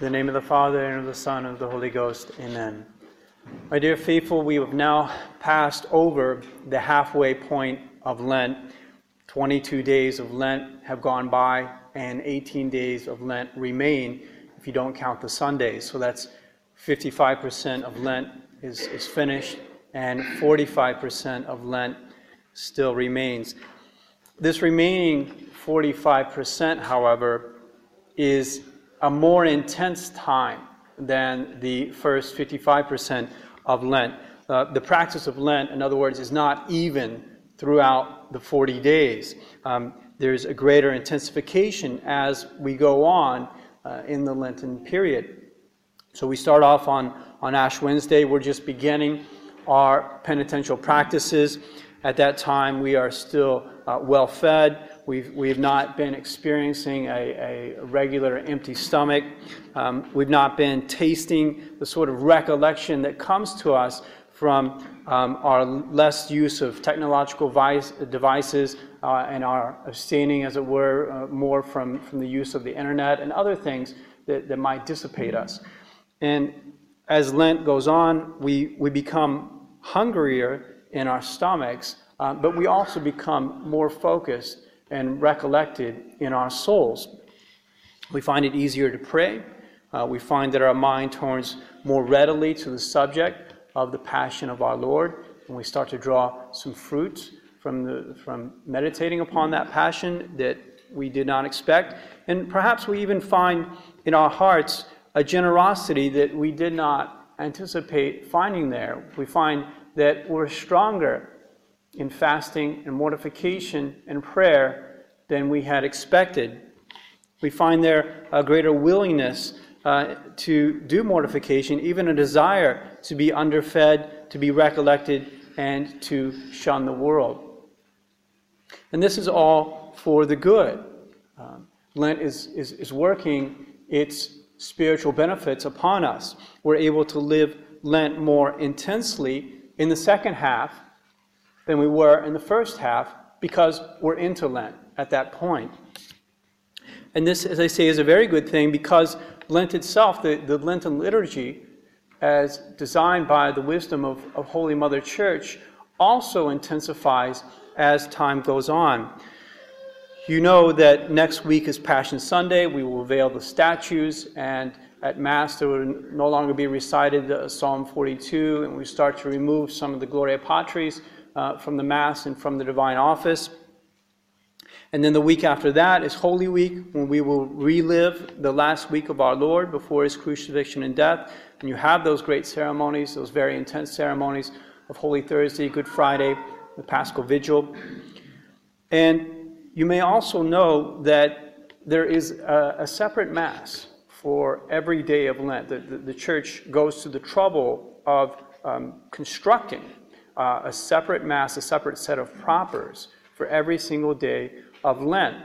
In the name of the Father, and of the Son, and of the Holy Ghost. Amen. My dear faithful, we have now passed over the halfway point of Lent. 22 days of Lent have gone by, and 18 days of Lent remain if you don't count the Sundays. So that's 55% of Lent is, is finished, and 45% of Lent still remains. This remaining 45%, however, is a more intense time than the first 55% of Lent. Uh, the practice of Lent, in other words, is not even throughout the 40 days. Um, there's a greater intensification as we go on uh, in the Lenten period. So we start off on, on Ash Wednesday. We're just beginning our penitential practices. At that time, we are still uh, well fed. We've, we've not been experiencing a, a regular empty stomach. Um, we've not been tasting the sort of recollection that comes to us from um, our less use of technological vice, devices uh, and our abstaining, as it were, uh, more from, from the use of the internet and other things that, that might dissipate us. And as Lent goes on, we, we become hungrier in our stomachs, uh, but we also become more focused and recollected in our souls. We find it easier to pray. Uh, we find that our mind turns more readily to the subject of the passion of our Lord, and we start to draw some fruits from, the, from meditating upon that passion that we did not expect. And perhaps we even find in our hearts a generosity that we did not anticipate finding there. We find that we're stronger in fasting and mortification and prayer than we had expected. We find there a greater willingness uh, to do mortification, even a desire to be underfed, to be recollected, and to shun the world. And this is all for the good. Um, Lent is, is, is working its spiritual benefits upon us. We're able to live Lent more intensely in the second half than we were in the first half because we're into Lent at that point. And this, as I say, is a very good thing because Lent itself, the, the Lenten liturgy, as designed by the wisdom of, of Holy Mother Church, also intensifies as time goes on. You know that next week is Passion Sunday. We will veil the statues, and at Mass there will no longer be recited uh, Psalm 42, and we start to remove some of the Gloria Patris uh, from the Mass and from the divine office. And then the week after that is Holy Week, when we will relive the last week of our Lord before his crucifixion and death. And you have those great ceremonies, those very intense ceremonies of Holy Thursday, Good Friday, the Paschal Vigil. And you may also know that there is a, a separate Mass for every day of Lent. The, the, the church goes to the trouble of um, constructing uh, a separate Mass, a separate set of propers for every single day of Lent.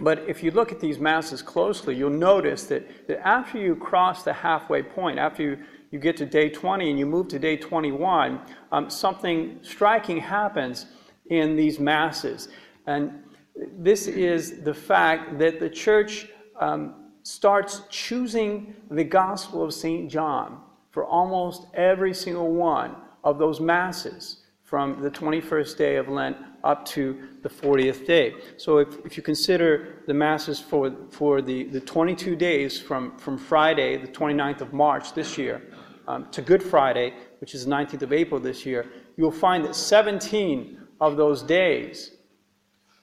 But if you look at these Masses closely, you'll notice that, that after you cross the halfway point, after you, you get to day 20 and you move to day 21, um, something striking happens in these Masses. And this is the fact that the church um, starts choosing the Gospel of St. John for almost every single one of those masses from the 21st day of Lent up to the 40th day. So if, if you consider the masses for, for the, the 22 days from, from Friday, the 29th of March this year, um, to Good Friday, which is the 19th of April this year, you'll find that 17 of those days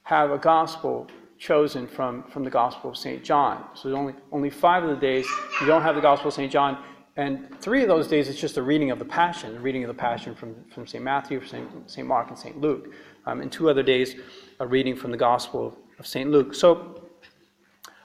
have a gospel chosen from, from the Gospel of St. John. So only, only five of the days you don't have the Gospel of St. John, and three of those days, it's just a reading of the Passion, a reading of the Passion from, from St. Matthew, St. Mark, and St. Luke. Um, and two other days, a reading from the Gospel of St. Luke. So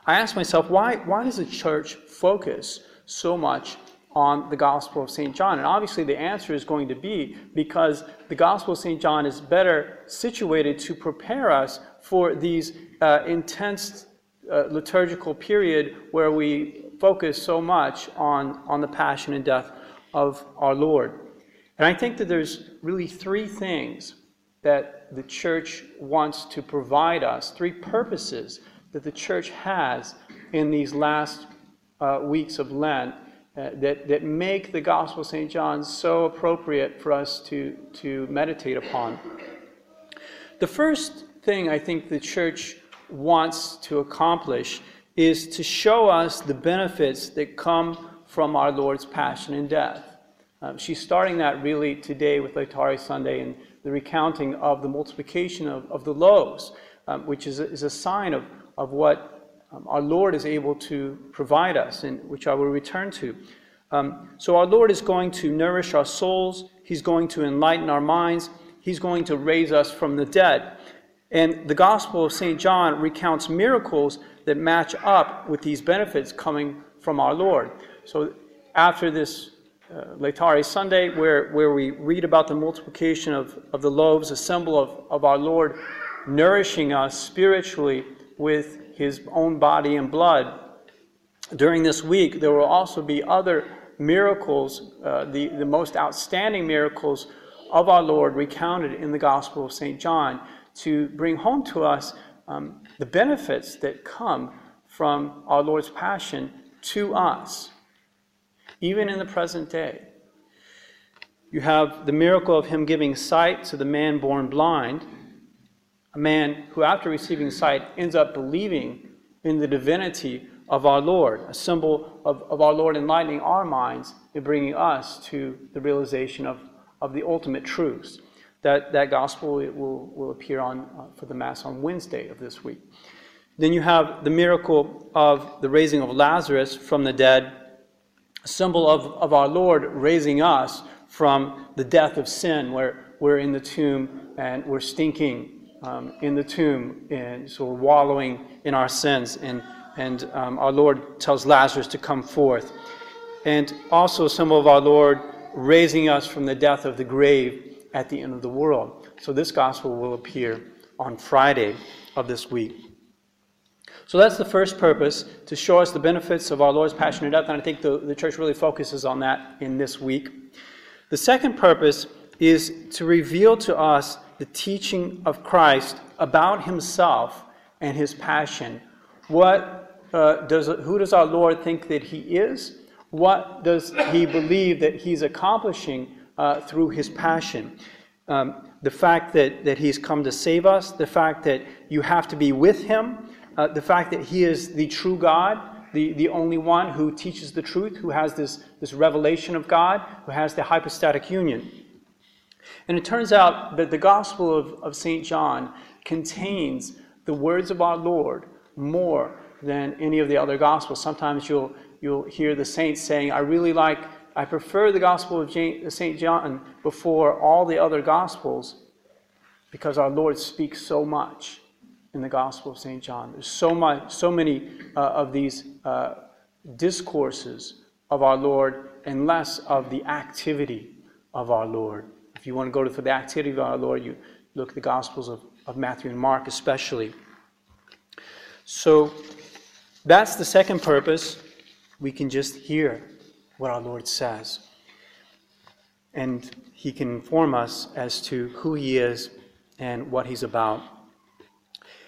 I asked myself, why, why does the church focus so much on the Gospel of St. John? And obviously, the answer is going to be because the Gospel of St. John is better situated to prepare us for these uh, intense uh, liturgical period where we focus so much on, on the passion and death of our Lord. And I think that there's really three things that the church wants to provide us, three purposes that the church has in these last uh, weeks of Lent uh, that, that make the Gospel of St. John so appropriate for us to, to meditate upon. The first thing I think the church wants to accomplish is to show us the benefits that come from our Lord's passion and death. Um, she's starting that really today with Laetare Sunday and the recounting of the multiplication of, of the loaves, um, which is a, is a sign of, of what um, our Lord is able to provide us, and which I will return to. Um, so, our Lord is going to nourish our souls, He's going to enlighten our minds, He's going to raise us from the dead. And the Gospel of St. John recounts miracles that match up with these benefits coming from our Lord. So, after this uh, Sunday, where, where we read about the multiplication of, of the loaves, a symbol of, of our Lord nourishing us spiritually with his own body and blood. During this week, there will also be other miracles, uh, the, the most outstanding miracles of our Lord recounted in the Gospel of St. John to bring home to us um, the benefits that come from our Lord's passion to us even in the present day. You have the miracle of him giving sight to the man born blind, a man who, after receiving sight, ends up believing in the divinity of our Lord, a symbol of, of our Lord enlightening our minds and bringing us to the realization of, of the ultimate truths. That, that gospel it will, will appear on, uh, for the Mass on Wednesday of this week. Then you have the miracle of the raising of Lazarus from the dead a symbol of, of our Lord raising us from the death of sin, where we're in the tomb and we're stinking um, in the tomb, and so we're wallowing in our sins. And, and um, our Lord tells Lazarus to come forth. And also a symbol of our Lord raising us from the death of the grave at the end of the world. So this gospel will appear on Friday of this week. So that's the first purpose, to show us the benefits of our Lord's passion and death, and I think the, the church really focuses on that in this week. The second purpose is to reveal to us the teaching of Christ about himself and his passion. What uh, does, who does our Lord think that he is? What does he believe that he's accomplishing uh, through his passion? Um, the fact that, that he's come to save us, the fact that you have to be with him, uh, the fact that he is the true God, the, the only one who teaches the truth, who has this, this revelation of God, who has the hypostatic union. And it turns out that the Gospel of, of St. John contains the words of our Lord more than any of the other Gospels. Sometimes you'll, you'll hear the saints saying, I really like, I prefer the Gospel of St. John before all the other Gospels because our Lord speaks so much in the Gospel of St. John. There's so, much, so many uh, of these uh, discourses of our Lord and less of the activity of our Lord. If you want to go to, for the activity of our Lord, you look at the Gospels of, of Matthew and Mark especially. So that's the second purpose. We can just hear what our Lord says. And he can inform us as to who he is and what he's about.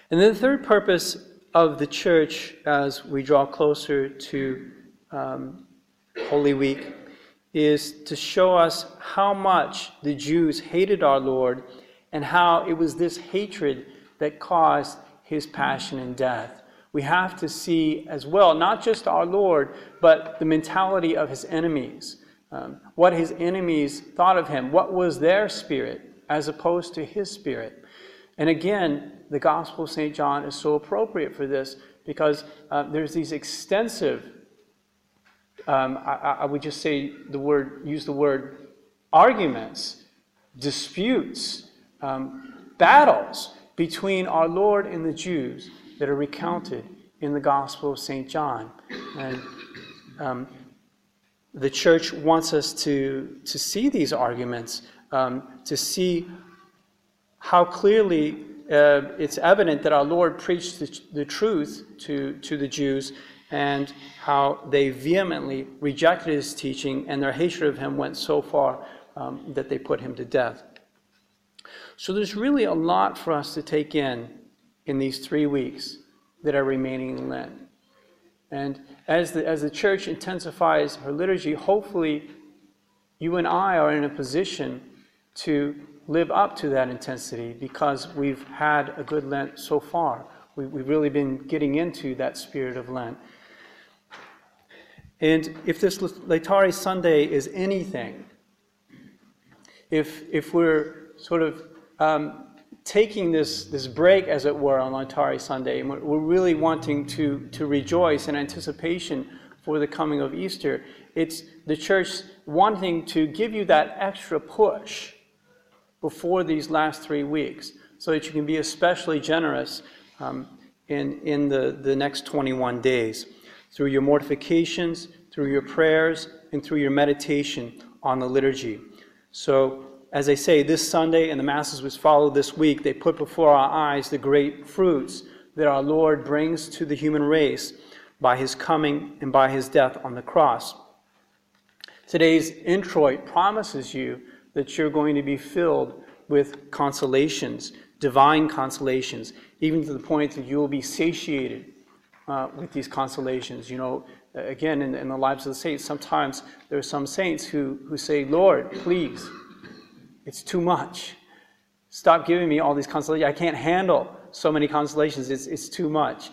And then the third purpose of the church as we draw closer to um, Holy Week is to show us how much the Jews hated our Lord and how it was this hatred that caused his passion and death. We have to see as well, not just our Lord, but the mentality of his enemies. Um, what his enemies thought of him, what was their spirit as opposed to his spirit. And again, the Gospel of St. John is so appropriate for this because uh, there's these extensive, um, I, I, would just say the word, use the word arguments, disputes, um, battles between our Lord and the Jews that are recounted in the Gospel of St. John. And um, the church wants us to, to see these arguments, um, to see how clearly uh, it's evident that our Lord preached the, the truth to, to the Jews and how they vehemently rejected his teaching and their hatred of him went so far um, that they put him to death. So there's really a lot for us to take in in these three weeks that are remaining in Lent. And as the, as the church intensifies her liturgy, hopefully you and I are in a position to live up to that intensity because we've had a good Lent so far. We, we've really been getting into that spirit of Lent. And if this Laetare Sunday is anything, if, if we're sort of um, taking this, this break, as it were, on Laetare Sunday, and we're really wanting to, to rejoice in anticipation for the coming of Easter, it's the church wanting to give you that extra push before these last three weeks so that you can be especially generous um, in, in the, the next 21 days through your mortifications, through your prayers, and through your meditation on the liturgy. So, as I say, this Sunday and the Masses which follow this week, they put before our eyes the great fruits that our Lord brings to the human race by his coming and by his death on the cross. Today's introit promises you that you're going to be filled with consolations, divine consolations, even to the point that you will be satiated uh, with these consolations. You know, again, in, in, the lives of the saints, sometimes there are some saints who, who say, Lord, please, it's too much. Stop giving me all these consolations. I can't handle so many consolations. It's, it's too much.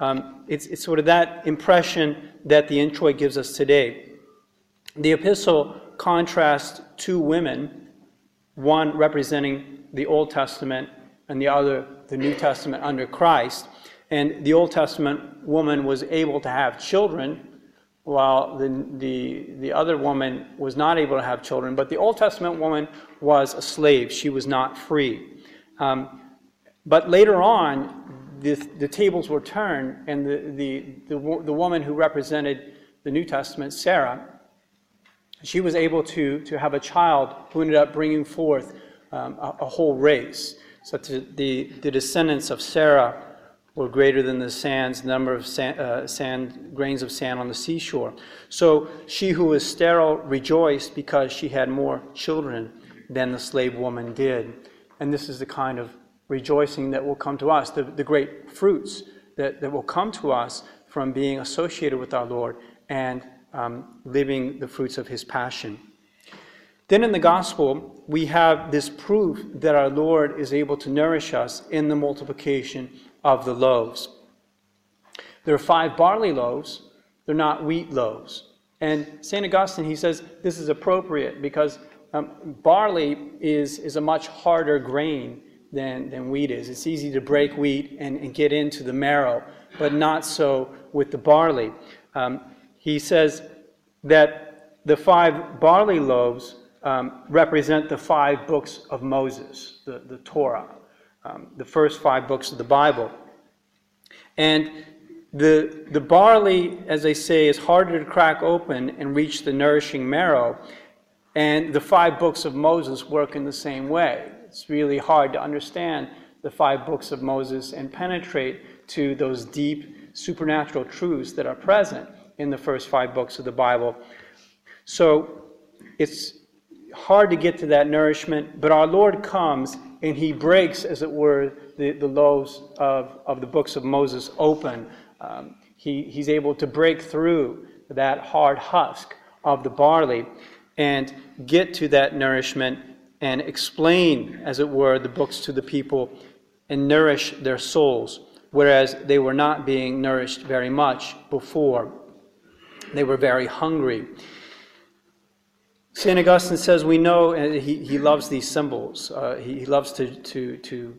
Um, it's, it's sort of that impression that the introit gives us today. The epistle contrasts two women, one representing the Old Testament and the other the New Testament under Christ. And the Old Testament woman was able to have children, while the, the, the other woman was not able to have children. But the Old Testament woman was a slave, she was not free. Um, but later on, the, the tables were turned, and the, the, the, the woman who represented the New Testament, Sarah, she was able to, to have a child who ended up bringing forth um, a, a, whole race. So the, the descendants of Sarah were greater than the sands, number of sand, uh, sand, grains of sand on the seashore. So she who was sterile rejoiced because she had more children than the slave woman did. And this is the kind of rejoicing that will come to us, the, the great fruits that, that will come to us from being associated with our Lord and um, living the fruits of his passion. Then in the gospel, we have this proof that our Lord is able to nourish us in the multiplication of the loaves. There are five barley loaves, they're not wheat loaves. And St. Augustine, he says this is appropriate because um, barley is, is a much harder grain than, than wheat is. It's easy to break wheat and, and get into the marrow, but not so with the barley. Um, he says that the five barley loaves um, represent the five books of Moses, the, the Torah, um, the first five books of the Bible. And the, the barley, as they say, is harder to crack open and reach the nourishing marrow. And the five books of Moses work in the same way. It's really hard to understand the five books of Moses and penetrate to those deep supernatural truths that are present in the first five books of the Bible. So it's hard to get to that nourishment, but our Lord comes and he breaks, as it were, the, the loaves of, of the books of Moses open. Um, he, he's able to break through that hard husk of the barley and get to that nourishment and explain, as it were, the books to the people and nourish their souls, whereas they were not being nourished very much before. They were very hungry. St. Augustine says we know and he, he loves these symbols. Uh, he, he loves to, to, to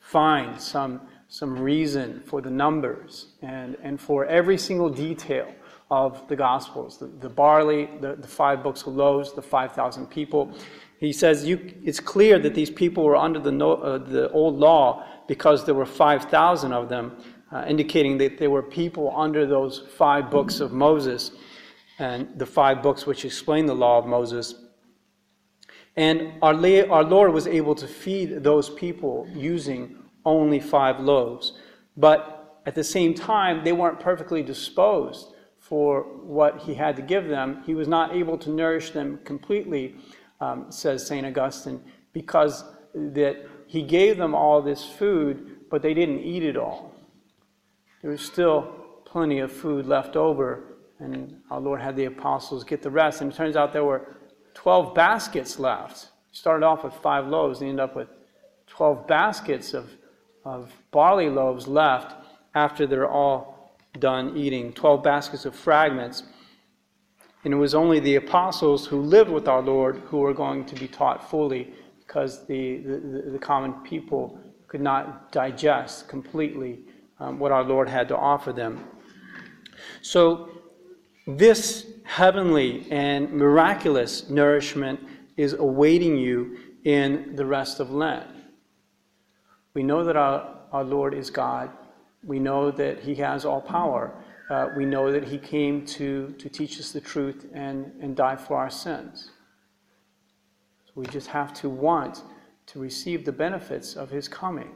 find some, some reason for the numbers and, and for every single detail of the Gospels the, the barley, the, the five books of loaves, the 5,000 people. He says you, it's clear that these people were under the, no, uh, the old law because there were 5,000 of them, uh, indicating that they were people under those five books of Moses and the five books which explain the law of Moses. And our, our Lord was able to feed those people using only five loaves. But at the same time, they weren't perfectly disposed for what he had to give them. He was not able to nourish them completely, um, says St. Augustine, because that he gave them all this food, but they didn't eat it all. There was still plenty of food left over, and our Lord had the apostles get the rest. And it turns out there were 12 baskets left. Started off with five loaves, and ended up with 12 baskets of, of barley loaves left after they're all done eating. 12 baskets of fragments. And it was only the apostles who lived with our Lord who were going to be taught fully because the, the, the common people could not digest completely um, what our Lord had to offer them. So, this heavenly and miraculous nourishment is awaiting you in the rest of Lent. We know that our, our Lord is God. We know that He has all power. Uh, we know that He came to, to teach us the truth and, and die for our sins. So we just have to want to receive the benefits of His coming.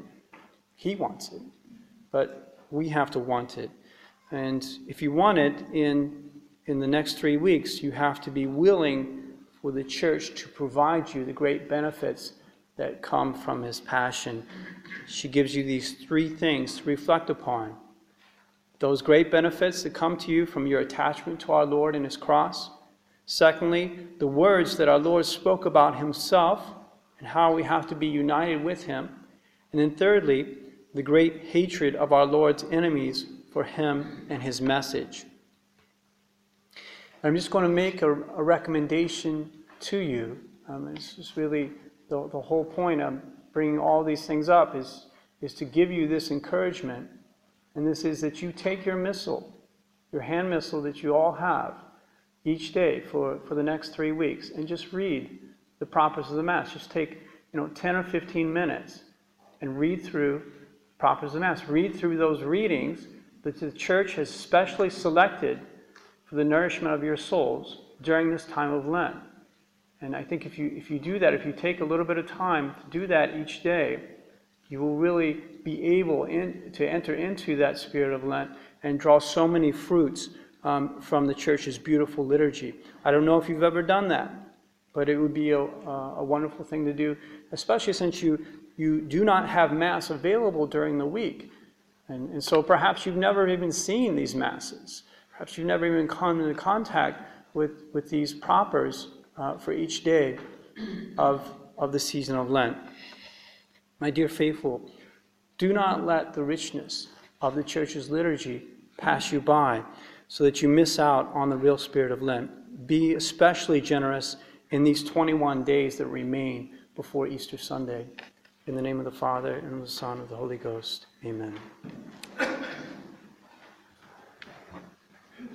He wants it, but we have to want it. And if you want it in, in the next three weeks, you have to be willing for the church to provide you the great benefits that come from his passion. She gives you these three things to reflect upon those great benefits that come to you from your attachment to our Lord and his cross. Secondly, the words that our Lord spoke about himself and how we have to be united with him. And then thirdly, the great hatred of our Lord's enemies for him and his message. I'm just going to make a, a recommendation to you. Um, just really the, the whole point of bringing all these things up is, is to give you this encouragement. And this is that you take your missal, your hand missal that you all have each day for, for the next three weeks, and just read the propers of the Mass. Just take you know 10 or 15 minutes and read through propers of the Mass. Read through those readings that the church has specially selected for the nourishment of your souls during this time of Lent. And I think if you, if you do that, if you take a little bit of time to do that each day, you will really be able in, to enter into that spirit of Lent and draw so many fruits um, from the church's beautiful liturgy. I don't know if you've ever done that, but it would be a, a wonderful thing to do, especially since you, you do not have Mass available during the week. And, and so perhaps you've never even seen these Masses. Perhaps you've never even come into contact with, with these propers uh, for each day of, of the season of Lent. My dear faithful, do not let the richness of the church's liturgy pass you by so that you miss out on the real spirit of Lent. Be especially generous in these 21 days that remain before Easter Sunday. In the name of the Father, and of the Son, and of the Holy Ghost. Amen.